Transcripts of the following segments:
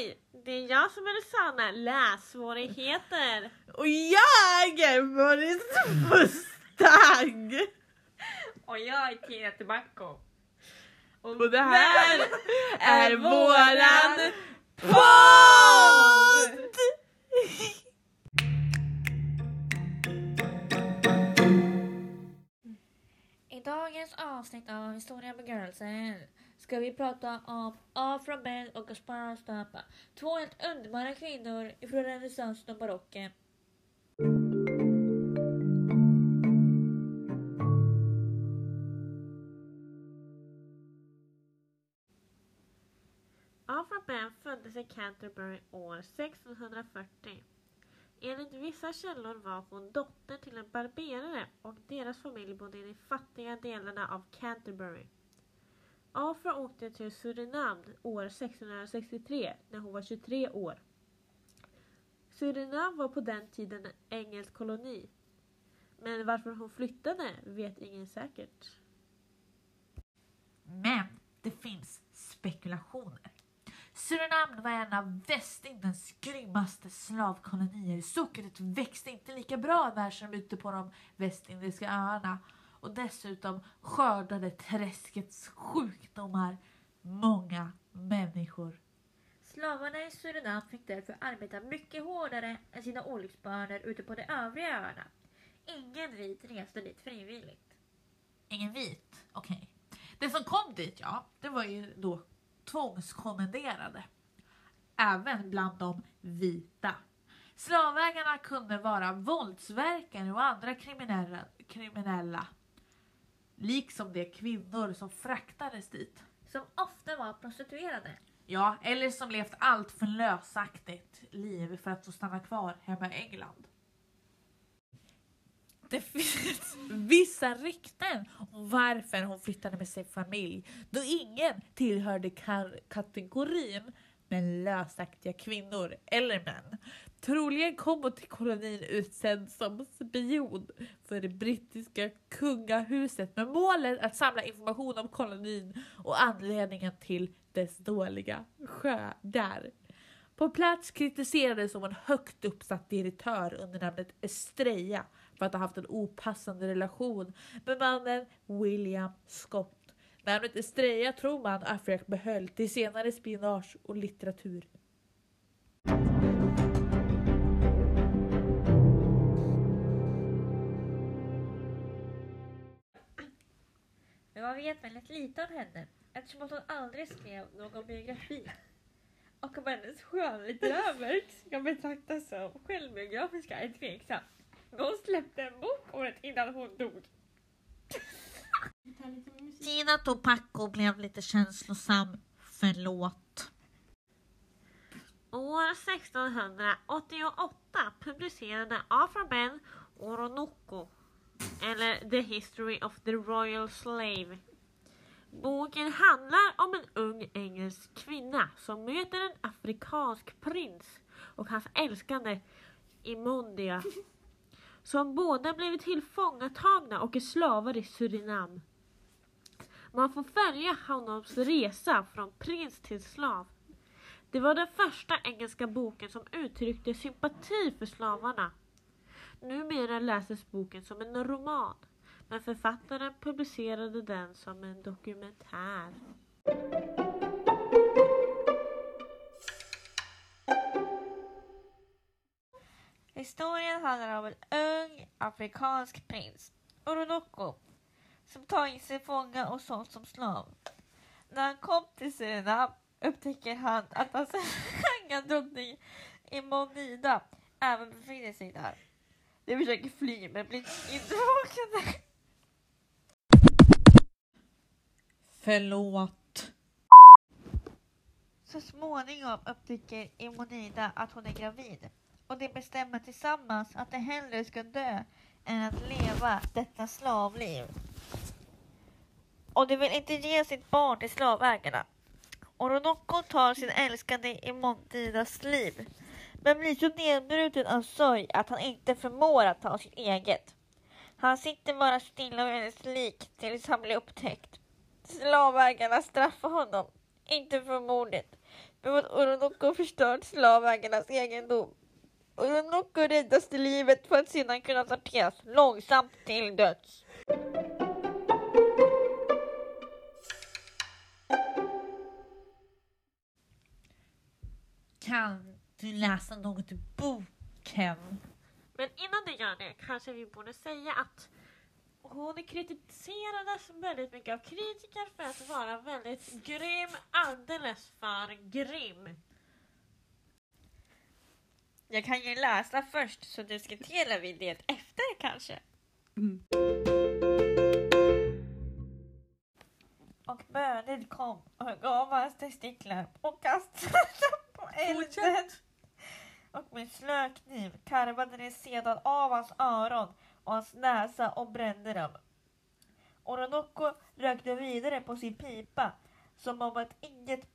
Hej! Det är jag som är Rosanna, lässvårigheter. Och jag är Boris Mustang! Och jag är Tina Tobacco. Och det här är våran podd! I dagens avsnitt av Historia med Girlsen ska vi prata om Afra och Gaspar Stapa. Två helt underbara kvinnor från renässansen och barocken. Afra Ben föddes i Canterbury år 1640. Enligt vissa källor var hon dotter till en barberare och deras familj bodde i de fattiga delarna av Canterbury. Afra åkte till Surinam år 1663 när hon var 23 år. Surinam var på den tiden en engelsk koloni. Men varför hon flyttade vet ingen säkert. Men det finns spekulationer. Surinam var en av Västindiens grymmaste slavkolonier. Sockret växte inte lika bra där som ute på de västindiska öarna. Och dessutom skördade träskets sjukdomar många människor. Slavarna i Surinam fick därför arbeta mycket hårdare än sina olycksbönor ute på de övriga öarna. Ingen vit reste dit frivilligt. Ingen vit? Okej. Det som kom dit, ja, det var ju då tvångskommenderade. Även bland de vita. Slavägarna kunde vara våldsverkare och andra kriminella, kriminella. Liksom de kvinnor som fraktades dit. Som ofta var prostituerade. Ja, eller som levt allt för lösaktigt liv för att få stanna kvar hemma i England. Det finns vissa rykten om varför hon flyttade med sin familj då ingen tillhörde ka- kategorin med lösaktiga kvinnor eller män. Troligen kom hon till kolonin utsänd som spion för det brittiska kungahuset med målet att samla information om kolonin och anledningen till dess dåliga skördar. På plats kritiserades som en högt uppsatt direktör under namnet Estrella för att ha haft en opassande relation med mannen William Scott. Namnet Estrella tror man Afrika behöll till senare spionage och litteratur. Men man vet väldigt lite om henne eftersom hon aldrig skrev någon biografi. Och om hennes skönlitterära verk ska betraktas som självbiografiska är tveksamt. Men hon släppte en bok året innan hon dog. Tina Topacco blev lite känslosam. Förlåt. År 1688 publicerade Afra Ben eller The History of the Royal Slave. Boken handlar om en ung engelsk kvinna som möter en afrikansk prins och hans älskande Imondia. Som båda blivit tillfångatagna och är slavar i Surinam. Man får följa honoms resa från prins till slav. Det var den första engelska boken som uttryckte sympati för slavarna. Numera läses boken som en roman, men författaren publicerade den som en dokumentär. Historien handlar om en ung afrikansk prins, Orunoko, som tagits till fånga och sålts som slav. När han kom till Surinam upptäcker han att hans unga drottning Imonida även befinner sig där. De försöker fly men blir indragna. Förlåt. Så småningom upptäcker Imonida att hon är gravid och de bestämmer tillsammans att de hellre ska dö än att leva detta slavliv. Och de vill inte ge sitt barn till slavägarna. Oronoko tar sin älskade i Montidas liv men blir så nedbruten av sorg att han inte förmår att ta sitt eget. Han sitter bara stilla vid hennes lik tills han blir upptäckt. Slavägarna straffar honom, inte för mordet, men för att Oronoko förstört slavägarnas egendom. Oronoko räddas till livet för att sedan kunna sorteras långsamt till döds. Du läsa något i boken? Men innan du gör det kanske vi borde säga att hon kritiserades väldigt mycket av kritiker för att vara väldigt grym, alldeles för grym. Jag kan ju läsa först så diskuterar vi det efter kanske. Mm. Och bönen kom och gav hans testiklar och kastade dem på elden. Och med slökniv karvade de sedan av hans öron och hans näsa och brände dem. Oronoko rökte vidare på sin pipa som om att inget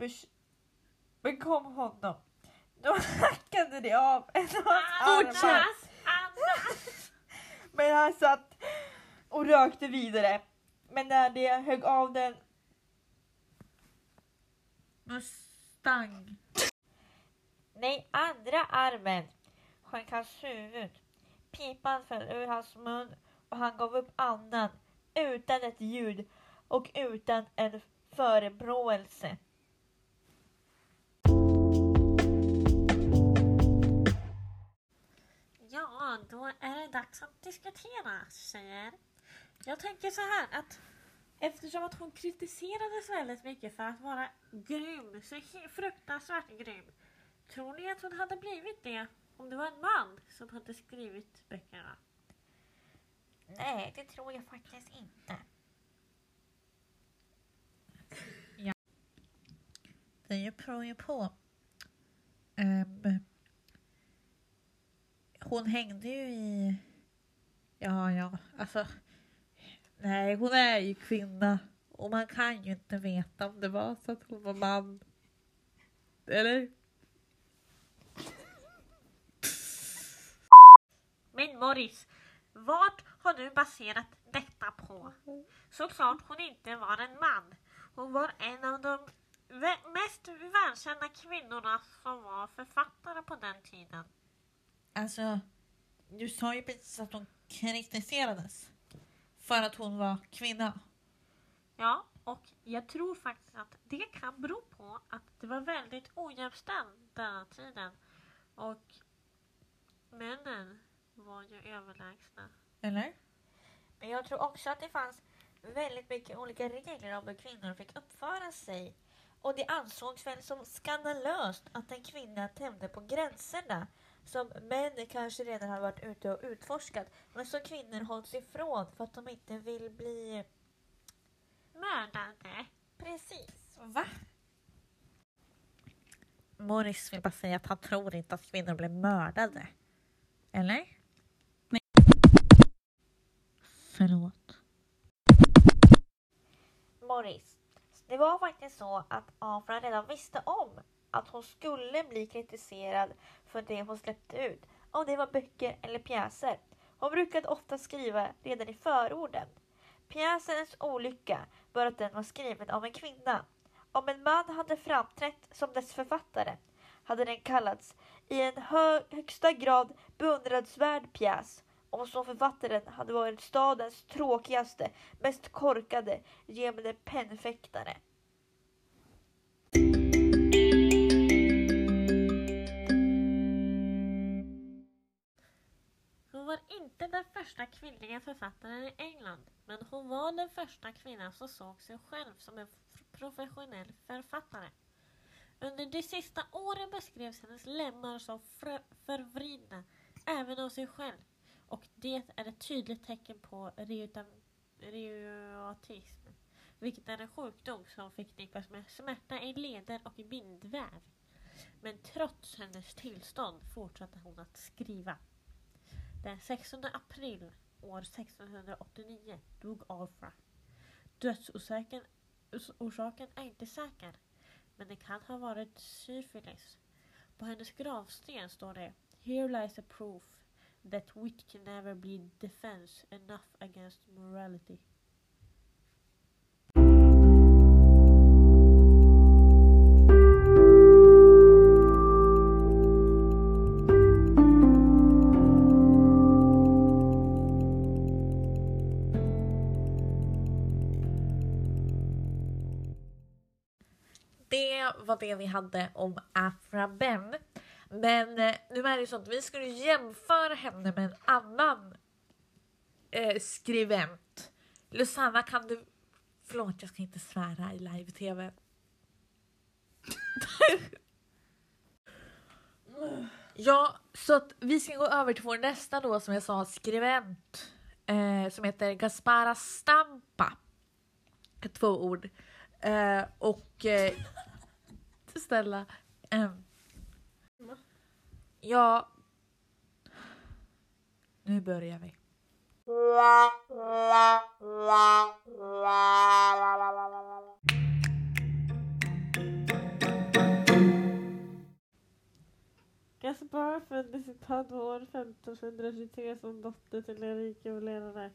bekom honom. Då hackade de av en av hans armar. Men han satt och rökte vidare. Men när de högg av den Mustang. Nej, andra armen sjönk hans huvud. Pipan föll ur hans mun och han gav upp andan utan ett ljud och utan en förebråelse. Ja, då är det dags att diskutera, tjejer. Jag tänker så här att eftersom att hon kritiserades väldigt mycket för att vara grym, så fruktansvärt grym. Tror ni att hon hade blivit det om det var en man som hade skrivit böckerna? Nej, det tror jag faktiskt inte. Det beror ju på. Ehm, hon hängde ju i... Ja, ja, alltså... Nej, hon är ju kvinna. Och man kan ju inte veta om det var så att hon var man. Eller? Men Morris, vad har du baserat detta på? Såklart hon inte var en man. Hon var en av de mest välkända kvinnorna som var författare på den tiden. Alltså, du sa ju precis att hon kritiserades. För att hon var kvinna. Ja, och jag tror faktiskt att det kan bero på att det var väldigt ojämställt den tiden. Och männen var ju överlägsna. Eller? Men jag tror också att det fanns väldigt mycket olika regler om hur kvinnor fick uppföra sig. Och det ansågs väl som skandalöst att en kvinna tände på gränserna som män kanske redan har varit ute och utforskat men som kvinnor hålls ifrån för att de inte vill bli... Mördade. Precis. Va? Morris vill bara säga att han tror inte att kvinnor blir mördade. Eller? Förlåt. Morris, det var faktiskt så att Afra redan visste om att hon skulle bli kritiserad för det hon släppte ut. Om det var böcker eller pjäser. Hon brukade ofta skriva redan i förorden. Pjäsens olycka var att den var skriven av en kvinna. Om en man hade framträtt som dess författare hade den kallats i en hö- högsta grad beundransvärd pjäs om så författaren hade varit stadens tråkigaste, mest korkade gemene pennfäktare. Hon var inte den första kvinnliga författaren i England, men hon var den första kvinnan som såg sig själv som en professionell författare. Under de sista åren beskrevs hennes lemmar som förvridna, även av sig själv. Och det är ett tydligt tecken på reumatism, vilket är en sjukdom som förknippas med smärta i leder och bindväv. Men trots hennes tillstånd fortsatte hon att skriva. Den 16 april år 1689 dog Alfra. Dödsorsaken orsaken är inte säker, men det kan ha varit syfilis. På hennes gravsten står det Here lies a proof that wit can never be defense enough against morality. Det var det vi hade om afraben. Men eh, nu är det så att vi skulle jämföra henne med en annan eh, skribent. Lusanna kan du... Förlåt, jag ska inte svära i live-tv. ja, så att vi ska gå över till vår nästa då som jag sa skribent. Eh, som heter Gaspara Stampa. Två ord. Eh, och... Eh, Stella ja... Nu börjar vi. Gaspar föddes i Padua år 1523 som dotter till en rik juvelerare.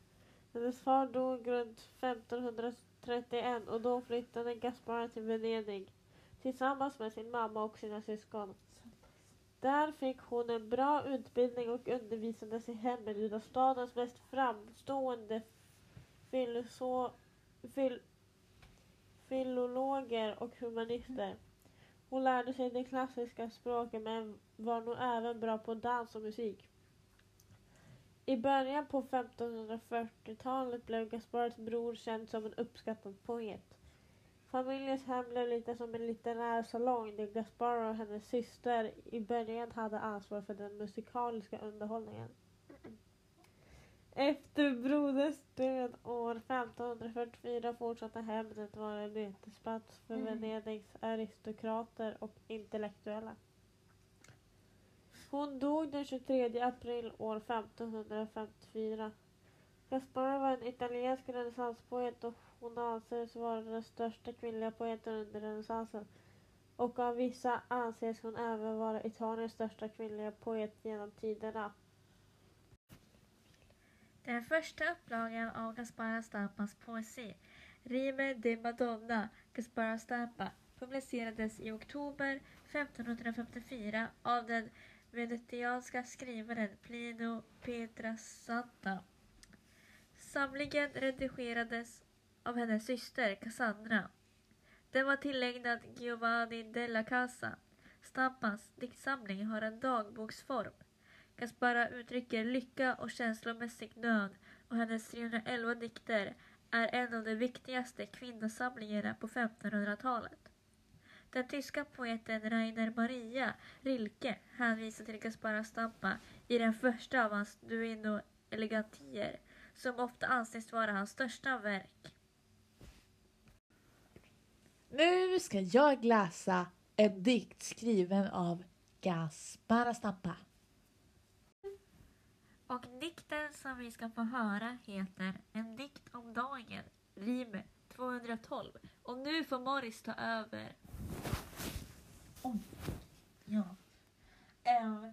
Hennes far dog runt 1531 och då flyttade Gaspar till Venedig tillsammans med sin mamma och sina syskon. Där fick hon en bra utbildning och undervisades i hemmet av stadens mest framstående filoso- fil- filologer och humanister. Hon lärde sig det klassiska språket men var nog även bra på dans och musik. I början på 1540-talet blev Gaspards bror känd som en uppskattad poet. Familjens hem blev lite som en litterär salong där Gaspar och hennes syster i början hade ansvar för den musikaliska underhållningen. Efter broderns död år 1544 fortsatte hemmet att vara en mötesplats för Venedigs aristokrater och intellektuella. Hon dog den 23 april år 1554. Gaspar var en italiensk renässanspoet och hon anses vara den största kvinnliga poeten under renässansen. Och av vissa anses hon även vara Italiens största kvinnliga poet genom tiderna. Den första upplagan av Gaspara Stampas poesi, Rime de Madonna Gaspara Stampa, publicerades i oktober 1554 av den venetianska skrivaren Plino Pietrasanta. Samlingen redigerades av hennes syster Cassandra. Den var tillägnad Giovanni della Casa. Stampas diktsamling har en dagboksform. Caspara uttrycker lycka och känslomässig nöd och hennes 311 dikter är en av de viktigaste kvinnosamlingarna på 1500-talet. Den tyska poeten Rainer Maria Rilke hänvisar till Caspara Stampa i den första av hans Duino Elegantier som ofta anses vara hans största verk. Nu ska jag läsa en dikt skriven av Gaspar Stampa. Och dikten som vi ska få höra heter En dikt om dagen, rim 212. Och nu får Morris ta över. Ja. Em,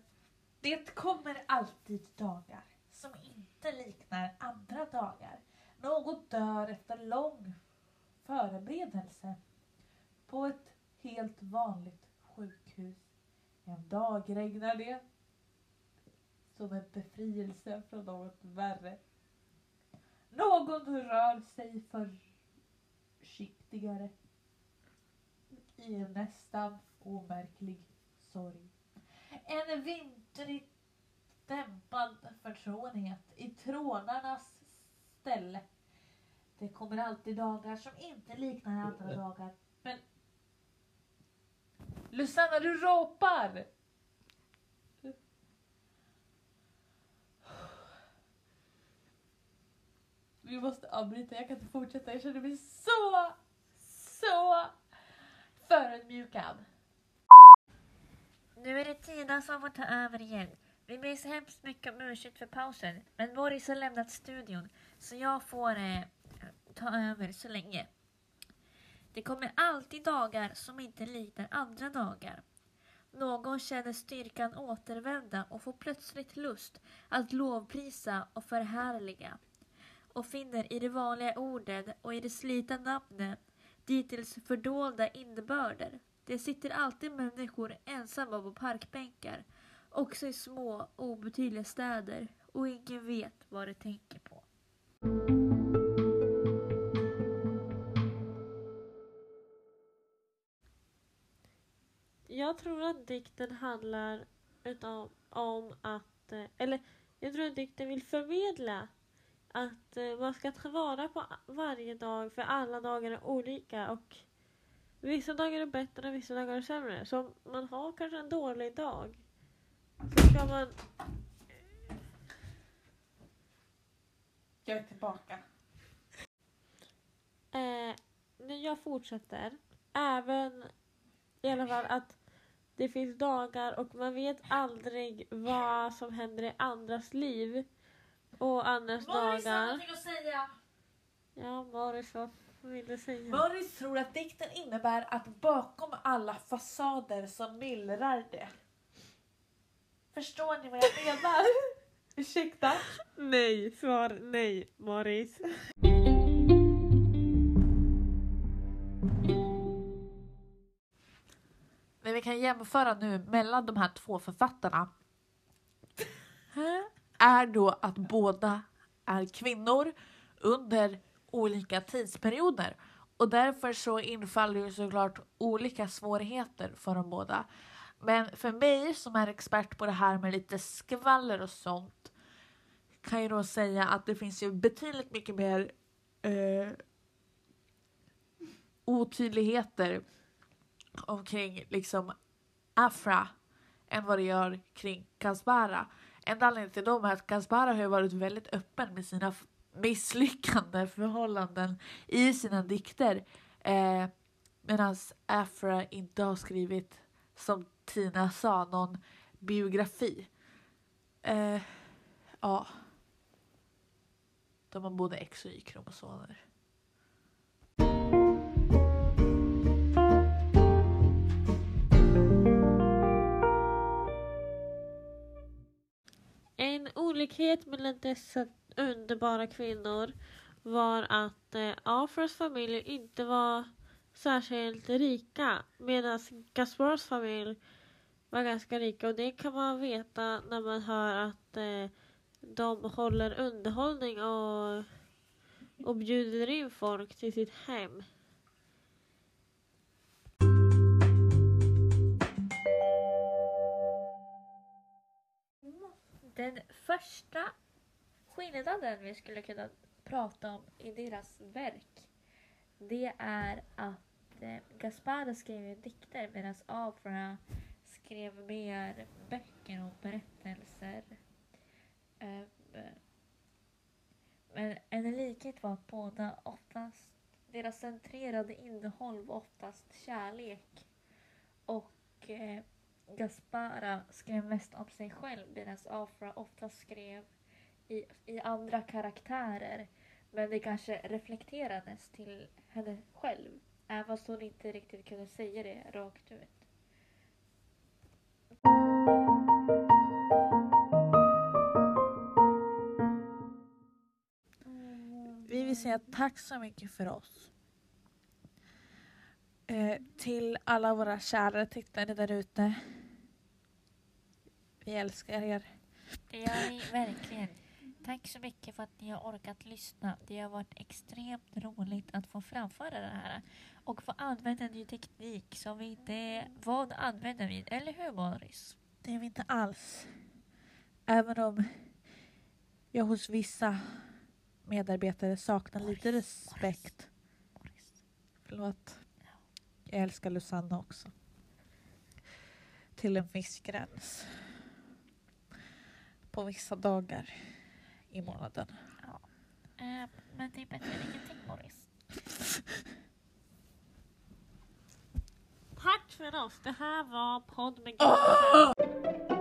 det kommer alltid dagar som inte liknar andra dagar. Något dör efter lång förberedelse på ett helt vanligt sjukhus. En dag regnar det som en befrielse från något värre. Någon rör sig försiktigare i en nästan omärklig sorg. En vintrigt dämpad förtrogenhet i trådarnas ställe. Det kommer alltid dagar som inte liknar andra dagar. Men... Lusanna, du ropar! Vi måste avbryta, jag kan inte fortsätta. Jag känner mig så, så förödmjukad. Nu är det Tina som får ta över igen. Vi ber så hemskt mycket om ursäkt för pausen, men Boris har lämnat studion så jag får eh, ta över så länge. Det kommer alltid dagar som inte liknar andra dagar. Någon känner styrkan återvända och får plötsligt lust att lovprisa och förhärliga och finner i de vanliga orden och i de slitna namnen dittills fördolda innebörder. Det sitter alltid människor ensamma på parkbänkar, också i små obetydliga städer och ingen vet vad de tänker på. Jag tror att dikten handlar utav, om att, eh, eller jag tror att dikten vill förmedla att eh, man ska ta vara på varje dag för alla dagar är olika och vissa dagar är bättre och vissa dagar är sämre. Så om man har kanske en dålig dag så ska man Jag är tillbaka. Eh, jag fortsätter, även i alla fall att det finns dagar och man vet aldrig vad som händer i andras liv och andras dagar. att säga. Ja, Morris, vad vill du säga? Morris tror att dikten innebär att bakom alla fasader så myllrar det. Förstår ni vad jag menar? Ursäkta? Nej, svar nej, Morris. Men vi kan jämföra nu mellan de här två författarna. Är då att båda är kvinnor under olika tidsperioder. Och därför så infaller ju såklart olika svårigheter för de båda. Men för mig som är expert på det här med lite skvaller och sånt kan jag då säga att det finns ju betydligt mycket mer eh, otydligheter omkring liksom Afra än vad det gör kring Kasbara. En anledning till dem är att Kasbara har ju varit väldigt öppen med sina misslyckande förhållanden i sina dikter. Eh, Medan Afra inte har skrivit, som Tina sa, någon biografi. Eh, ja. De har både X och Y-kromosomer. Olikhet mellan dessa underbara kvinnor var att eh, Afras familj inte var särskilt rika medan Gaspars familj var ganska rika och det kan man veta när man hör att eh, de håller underhållning och, och bjuder in folk till sitt hem. Den första skillnaden vi skulle kunna prata om i deras verk det är att eh, Gaspar skrev dikter medan Afra skrev mer böcker och berättelser. Um, Men en likhet var att båda oftast, deras centrerade innehåll var oftast kärlek. Och eh, Gaspara skrev mest om sig själv medan Afra ofta skrev i, i andra karaktärer. Men det kanske reflekterades till henne själv. Även fast hon inte riktigt kunde säga det rakt ut. Vi vill säga tack så mycket för oss. Eh, till alla våra kära tittare där ute. Vi älskar er. Det gör vi verkligen. Tack så mycket för att ni har orkat lyssna. Det har varit extremt roligt att få framföra det här och få använda ny teknik som vi inte van att använda vid. Eller hur Morris? Det är vi inte alls. Även om jag hos vissa medarbetare saknar lite respekt. Morris. Förlåt. Jag älskar Lusanna också. Till en viss gräns. På vissa dagar i månaden. Eh, men det är bättre än ingenting Morris. Tack för oss. Det här var podd med Gud.